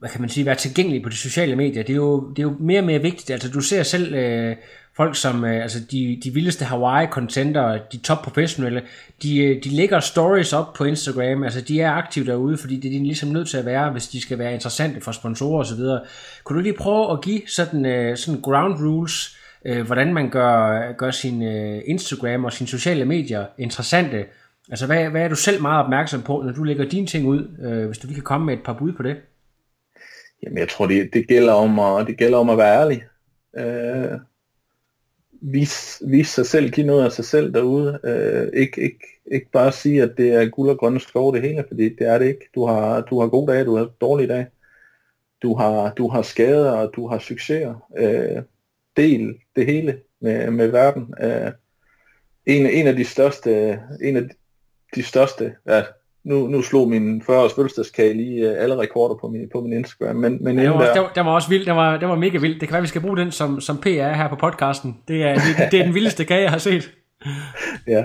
hvad kan man sige, være tilgængelig på de sociale medier, det er jo, det er jo mere og mere vigtigt. Altså du ser selv øh, folk som, øh, altså de, de vildeste Hawaii-contenter, de top professionelle, de, øh, de lægger stories op på Instagram, altså de er aktive derude, fordi det er de ligesom nødt til at være, hvis de skal være interessante for sponsorer osv. Kunne du lige prøve at give sådan, øh, sådan ground rules, øh, hvordan man gør, gør sin øh, Instagram og sine sociale medier interessante? Altså hvad, hvad er du selv meget opmærksom på, når du lægger dine ting ud, øh, hvis du lige kan komme med et par bud på det? Jamen jeg tror, det, det, gælder, om at, det gælder om at være ærlig. Øh, vise, vise sig selv, give noget af sig selv derude. Øh, ikke, ikke, ikke bare sige, at det er guld og grønne skov det hele, fordi det er det ikke. Du har, du har gode dage, du har dårlige dage. Du har, du har skader, og du har succeser. Øh, del det hele med, med verden. Øh, en, en af de største, en af de største, ja, nu, nu slog min 40-års fødselsdagskage lige øh, alle rekorder på min, på min Instagram. Men, men Ja, det, var, der, det, var, også vildt. Det var, det var mega vildt. Det kan være, vi skal bruge den som, som PR her på podcasten. Det er, det, det er den vildeste kage, jeg har set. <laughs> ja.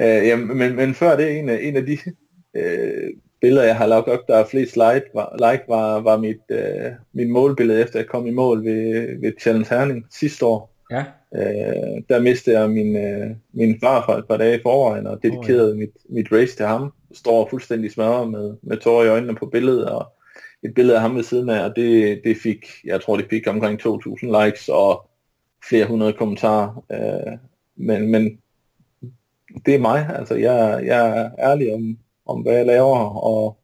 Øh, ja, men, men før det, en af, en af de øh, billeder, jeg har lagt op, der er flest like, var, like var, var mit, øh, mit målbillede, efter jeg kom i mål ved, ved Challenge Herning sidste år. Ja, Øh, der mistede jeg min, øh, min far for et par dage i forvejen, og dedikerede oh, ja. mit, mit race til ham. Står fuldstændig smadret med, med tårer i øjnene på billedet, og et billede af ham ved siden af, og det, det fik, jeg tror det fik omkring 2.000 likes og flere hundrede kommentarer. Øh, men, men det er mig, altså jeg, jeg er ærlig om, om hvad jeg laver, og,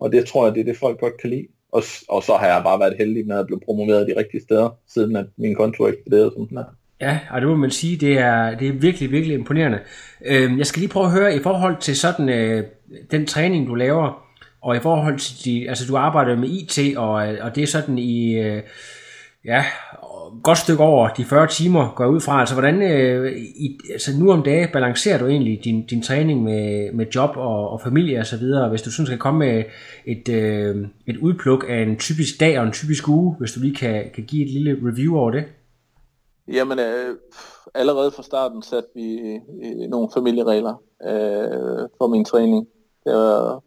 og det tror jeg, det er det folk godt kan lide. Og, og så har jeg bare været heldig med at blive promoveret de rigtige steder, siden at min konto eksploderede som den er. Ja, og det må man sige, det er, det er virkelig, virkelig imponerende. Øhm, jeg skal lige prøve at høre, i forhold til sådan øh, den træning, du laver, og i forhold til, de, altså du arbejder med IT, og, og det er sådan i, øh, ja, godt stykke over de 40 timer, går jeg ud fra. Altså hvordan, øh, i, altså nu om dagen, balancerer du egentlig din, din træning med, med job og, og familie og så videre, hvis du synes, skal komme med et, øh, et udpluk af en typisk dag og en typisk uge, hvis du lige kan, kan give et lille review over det? Jamen, øh, allerede fra starten satte vi øh, nogle familieregler øh, for min træning. Det var,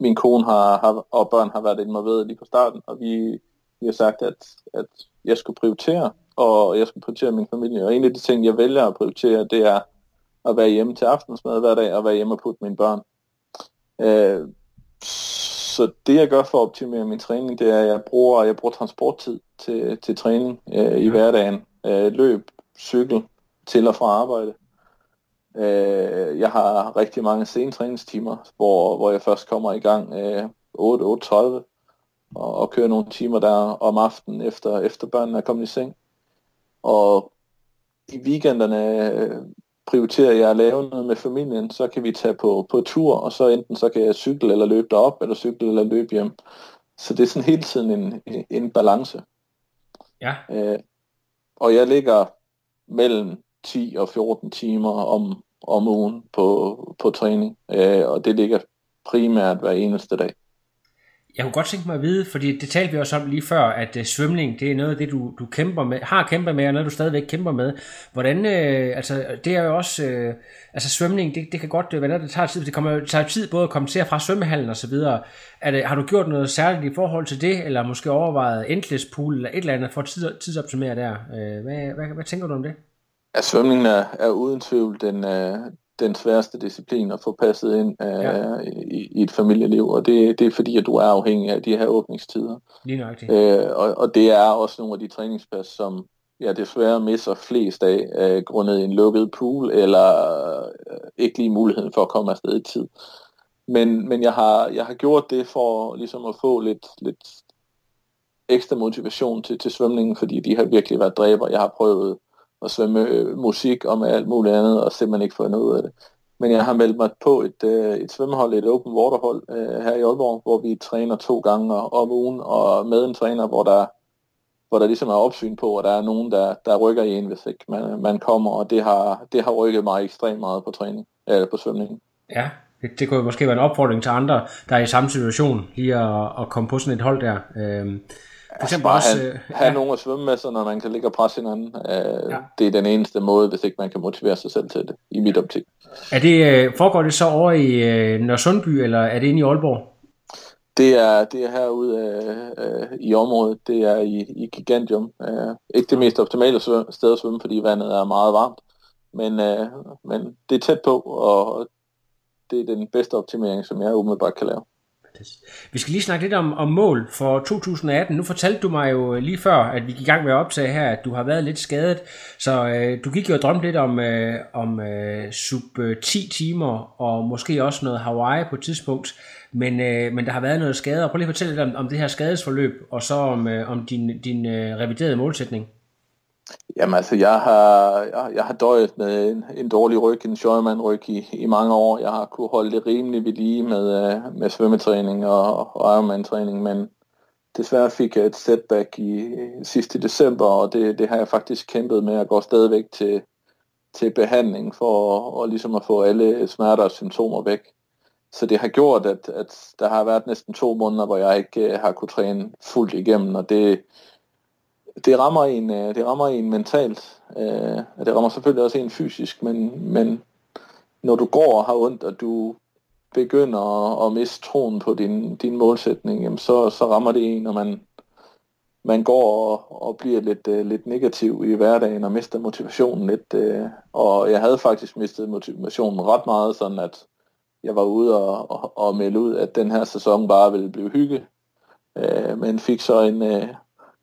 min kone har, har, og børn har været involveret lige fra starten, og vi, vi har sagt, at, at jeg skulle prioritere, og jeg skulle prioritere min familie. Og en af de ting, jeg vælger at prioritere, det er at være hjemme til aftensmad hver dag, og være hjemme og putte mine børn. Øh, så det jeg gør for at optimere min træning, det er, at jeg bruger, jeg bruger transporttid til, til træning øh, i hverdagen øh, løb, cykel til og fra arbejde. Øh, jeg har rigtig mange sentræningstimer, hvor, hvor jeg først kommer i gang øh, 8-8.30 og, og kører nogle timer der om aftenen, efter, efter børnene er kommet i seng. Og i weekenderne øh, prioriterer jeg at lave noget med familien, så kan vi tage på, på tur, og så enten så kan jeg cykle eller løbe derop, eller cykle eller løbe hjem. Så det er sådan hele tiden en, en, en balance. Ja. Øh, og jeg ligger mellem 10 og 14 timer om, om ugen på, på træning, øh, og det ligger primært hver eneste dag. Jeg kunne godt tænke mig at vide, fordi det talte vi også om lige før, at uh, svømning, det er noget af det, du, du kæmper med, har kæmpet med, og noget, du stadigvæk kæmper med. Hvordan, uh, altså, det er jo også, uh, altså svømning, det, det kan godt være noget, det tager tid, det kommer, det tager tid både at komme til og fra svømmehallen og så videre. Er det, har du gjort noget særligt i forhold til det, eller måske overvejet endless pool, eller et eller andet, for at tids, tidsoptimere der? Uh, hvad, hvad, hvad, tænker du om det? Ja, svømningen er, er uden tvivl den, den sværeste disciplin at få passet ind øh, ja. i, i et familieliv, og det, det er fordi, at du er afhængig af de her åbningstider. Lige nøjagtigt. Øh, og, og det er også nogle af de træningspas, som jeg desværre misser flest af, øh, grundet en lukket pool, eller øh, ikke lige muligheden for at komme afsted i tid. Men, men jeg, har, jeg har gjort det for ligesom at få lidt, lidt ekstra motivation til, til svømningen, fordi de har virkelig været dræber. Jeg har prøvet og svømme øh, musik og med alt muligt andet, og simpelthen ikke fået noget ud af det. Men jeg har meldt mig på et, øh, et svømmehold, et open waterhold øh, her i Aalborg, hvor vi træner to gange om ugen, og med en træner, hvor der, hvor der ligesom er opsyn på, og der er nogen, der, der rykker i en, hvis ikke man, man kommer, og det har, det har rykket mig ekstremt meget på træning, eller på svømningen. Ja, det, det kunne måske være en opfordring til andre, der er i samme situation, lige at, at komme på sådan et hold der. Øh, for eksempel altså også... Have, have ja. nogen at svømme med, så når man kan ligge og presse hinanden. Øh, ja. Det er den eneste måde, hvis ikke man kan motivere sig selv til det, i mit optik. Er det, øh, foregår det så over i øh, Nørresundby, eller er det inde i Aalborg? Det er, det er herude øh, øh, i området. Det er i, i Gigantium. Øh, ikke det mest optimale sted at svømme, fordi vandet er meget varmt. Men, øh, men det er tæt på, og det er den bedste optimering, som jeg umiddelbart kan lave. Vi skal lige snakke lidt om, om mål for 2018. Nu fortalte du mig jo lige før, at vi gik i gang med at optage her, at du har været lidt skadet. Så øh, du gik jo og drømte lidt om, øh, om øh, sub 10 timer, og måske også noget Hawaii på et tidspunkt. Men, øh, men der har været noget skade, og Prøv lige at fortælle lidt om, om det her skadesforløb, og så om, øh, om din, din øh, reviderede målsætning. Jamen altså, jeg har, jeg, jeg har døjet med en, en dårlig ryg, en Scheuermann-ryg i, i mange år. Jeg har kunne holde det rimelig ved lige med, øh, med svømmetræning og, og Ironman-træning, men desværre fik jeg et setback i øh, sidste december, og det, det har jeg faktisk kæmpet med at gå stadigvæk til, til behandling for at, og ligesom at få alle smerter og symptomer væk. Så det har gjort, at, at der har været næsten to måneder, hvor jeg ikke øh, har kunne træne fuldt igennem, og det, det rammer en, øh, det rammer en mentalt. Øh, og det rammer selvfølgelig også en fysisk, men, men når du går og har ondt, og du begynder at, at miste troen på din, din målsætning, jamen så, så rammer det en, når man, man går og, og bliver lidt, øh, lidt negativ i hverdagen og mister motivationen lidt. Uh, og jeg havde faktisk mistet motivationen ret meget, sådan at jeg var ude og, og, og melde ud, at den her sæson bare ville blive hygge. Uh, men fik så en, uh,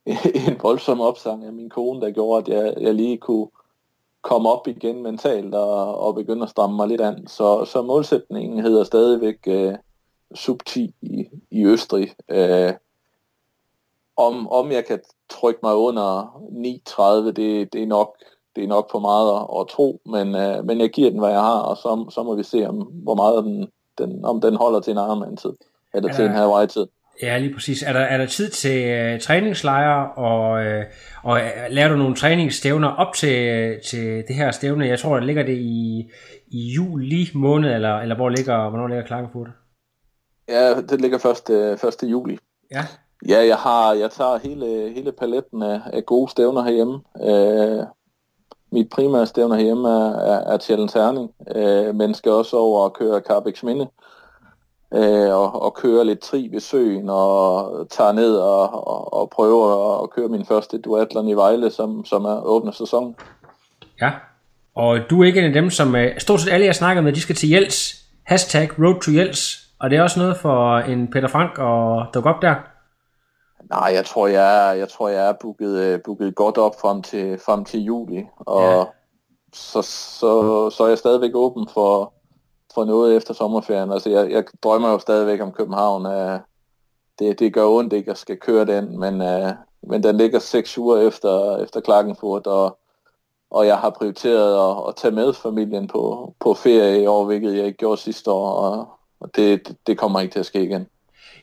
<laughs> en voldsom opsang af min kone, der gjorde, at jeg, jeg lige kunne komme op igen mentalt og, og begynde at stramme mig lidt an. Så, så målsætningen hedder stadigvæk uh, sub 10 i, i Østrig. Uh, om, om jeg kan trykke mig under 9.30, det, det, er nok, det er nok for meget at, at tro, men, uh, men jeg giver den, hvad jeg har, og så, så må vi se, om, hvor meget den, den, om den holder til en Ironman-tid, eller ja. til en Hawaii-tid. Ja, lige præcis. Er der, er der tid til uh, træningslejre, og, uh, og uh, lærer du nogle træningsstævner op til, til det her stævne? Jeg tror, det ligger det i, i juli måned, eller, eller hvor ligger, hvornår ligger Klagenfurt? Ja, det ligger først, uh, 1. juli. Ja. Ja, jeg har, jeg tager hele, hele paletten af, af gode stævner herhjemme. Uh, mit primære stævner herhjemme er, er, er Challenge Herning, uh, men skal også over og køre Carbex Minde øh, og, og køre lidt tri ved søen og tager ned og, og, og prøver at køre min første duatlon i Vejle, som, som er åbne sæson. Ja, og du er ikke en af dem, som øh, stort set alle jeg snakker med, de skal til Jels. Hashtag Road to Jels. Og det er også noget for en Peter Frank at dukke op der? Nej, jeg tror, jeg er, jeg tror, jeg er booket, øh, booket godt op frem til, frem til juli. Og ja. så, så, så er jeg stadigvæk åben for, for noget efter sommerferien. Altså, jeg, jeg drømmer jo stadigvæk om København. Uh, det, det gør ondt ikke at skal køre den, men, uh, men den ligger seks uger efter, efter Klagenfurt, og, og jeg har prioriteret at, at tage med familien på, på ferie i år, hvilket jeg ikke gjorde sidste år, og, og det, det kommer ikke til at ske igen.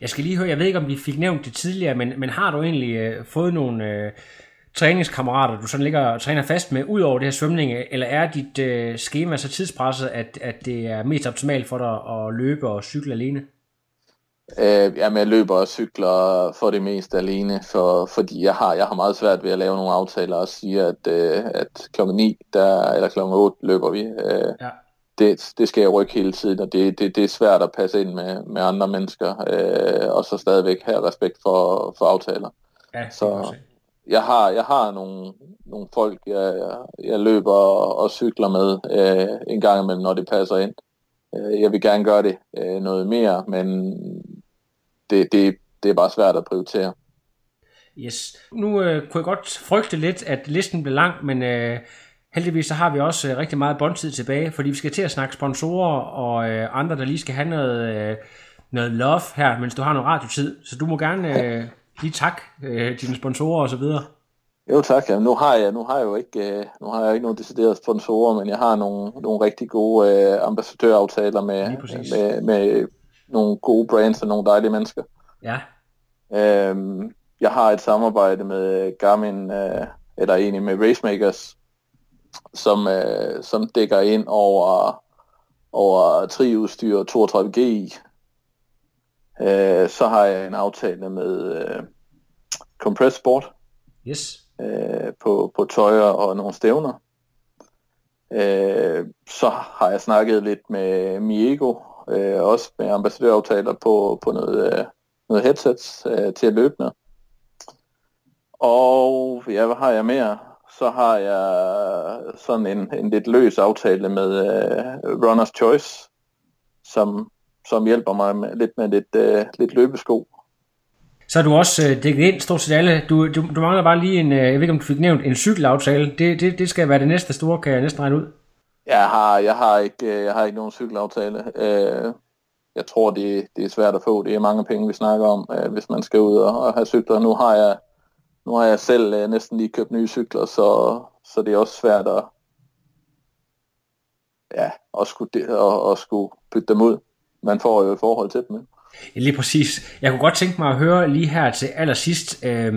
Jeg skal lige høre, jeg ved ikke, om vi fik nævnt det tidligere, men, men har du egentlig øh, fået nogle øh, træningskammerater, du sådan ligger og træner fast med, ud over det her svømning, eller er dit øh, schema så tidspresset, at, at det er mest optimalt for dig at løbe og cykle alene? Øh, jamen, jeg løber og cykler for det meste alene, for, fordi jeg har, jeg har meget svært ved at lave nogle aftaler og sige, at, øh, at klokken 9 der, eller klokken 8 løber vi. Øh, ja. det, det skal jeg rykke hele tiden, og det, det, det er svært at passe ind med, med andre mennesker, øh, og så stadigvæk have respekt for, for aftaler. Ja, så, jeg har, jeg har nogle, nogle folk, jeg, jeg løber og cykler med øh, en gang imellem, når det passer ind. Øh, jeg vil gerne gøre det øh, noget mere, men det, det, det er bare svært at prioritere. Yes. Nu øh, kunne jeg godt frygte lidt, at listen blev lang, men øh, heldigvis så har vi også øh, rigtig meget båndtid tilbage, fordi vi skal til at snakke sponsorer og øh, andre, der lige skal have noget, øh, noget love her, mens du har noget radiotid. Så du må gerne øh, lige tak øh, dine sponsorer og så videre. Jo tak. Ja. Nu har jeg nu har jeg jo ikke øh, nu har jeg ikke nogen deciderede sponsorer, men jeg har nogle, nogle rigtig gode øh, ambassadøraftaler med, med, med nogle gode brands og nogle dejlige mennesker. Ja. Øhm, jeg har et samarbejde med Garmin, øh, eller egentlig med Racemakers, som, øh, som dækker ind over, over triudstyr 32G Øh, så har jeg en aftale med øh, Compress Sport. Yes. Øh, på, på tøjer og nogle stævner. Øh, så har jeg snakket lidt med Miego, øh, også med ambassadøraftaler på, på noget, øh, noget headsets øh, til at løbe med. Og ja, hvad har jeg mere? Så har jeg sådan en, en lidt løs aftale med øh, Runner's Choice, som som hjælper mig med, lidt med lidt, øh, lidt løbesko. Så er du også øh, dækket ind stort set alle. Du, du, du mangler bare lige en, øh, jeg ved ikke om du fik nævnt, en cykelaftale. Det, det, det skal være det næste store, kan jeg næsten regne ud. Jeg har, jeg har, ikke, øh, jeg har ikke nogen cykelaftale. Øh, jeg tror, det, det er svært at få. Det er mange penge, vi snakker om, øh, hvis man skal ud og, og have cykler. Nu har jeg, nu har jeg selv øh, næsten lige købt nye cykler, så, så det er også svært at, ja, at skulle, at, at skulle bytte dem ud. Man får jo et forhold til dem. Ikke? Ja, lige præcis. Jeg kunne godt tænke mig at høre lige her til allersidst, øh,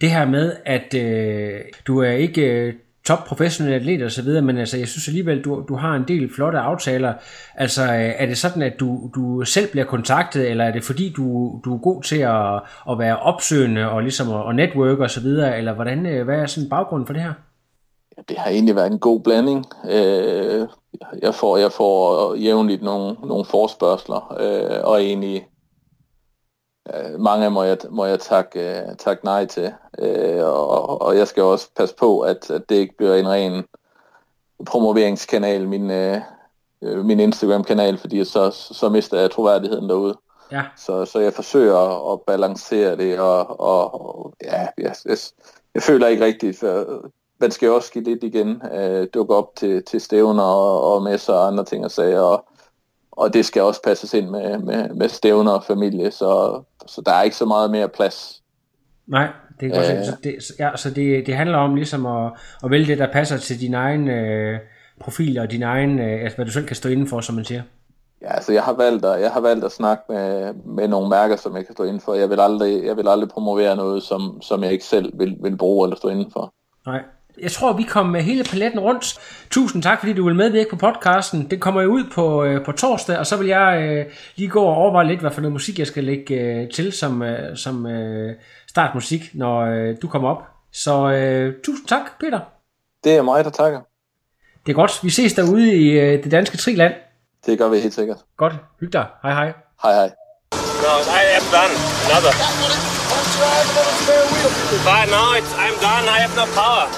det her med, at øh, du er ikke øh, top professionel atlet og så videre, men altså, jeg synes alligevel, du, du har en del flotte aftaler. Altså, øh, er det sådan, at du, du selv bliver kontaktet, eller er det fordi, du, du er god til at, at være opsøgende og ligesom at, at network og så videre, eller hvordan, øh, hvad er sådan baggrunden for det her? Ja, det har egentlig været en god blanding. Øh, jeg får, jeg får jævnligt nogle, nogle forspørgseler, øh, og egentlig øh, mange må jeg, må jeg takke, øh, takke nej til. Øh, og, og jeg skal også passe på, at, at det ikke bliver en ren promoveringskanal, min, øh, min Instagram-kanal, fordi så, så mister jeg troværdigheden derude. Ja. Så, så jeg forsøger at balancere det, og, og, og ja, jeg, jeg, jeg føler ikke rigtigt, for man skal jo også give lidt igen, øh, dukke op til, til stævner og, og messer og andre ting og sager, og, og det skal også passes ind med, med, med stævner og familie, så, så der er ikke så meget mere plads. Nej, det er godt øh, så det, ja, så det, det handler om ligesom at, at vælge det, der passer til din egen øh, profil og din egen, øh, altså hvad du selv kan stå indenfor, som man siger. Ja, altså jeg har valgt at, jeg har valgt at snakke med, med nogle mærker, som jeg kan stå indenfor. Jeg vil aldrig, jeg vil aldrig promovere noget, som, som jeg ikke selv vil, vil bruge eller stå indenfor. Nej, jeg tror, vi kom med hele paletten rundt. Tusind tak, fordi du vil medvirke på podcasten. Det kommer jo ud på, øh, på torsdag, og så vil jeg øh, lige gå og overveje lidt, hvad for noget musik, jeg skal lægge øh, til som, øh, som øh, startmusik, når øh, du kommer op. Så øh, tusind tak, Peter. Det er mig, der takker. Det er godt. Vi ses derude i øh, det danske triland. Det gør vi helt sikkert. Godt. Hyg dig. Hej hej. Hej hej. No, I am done. Another. But now it's, I'm done. I have no power.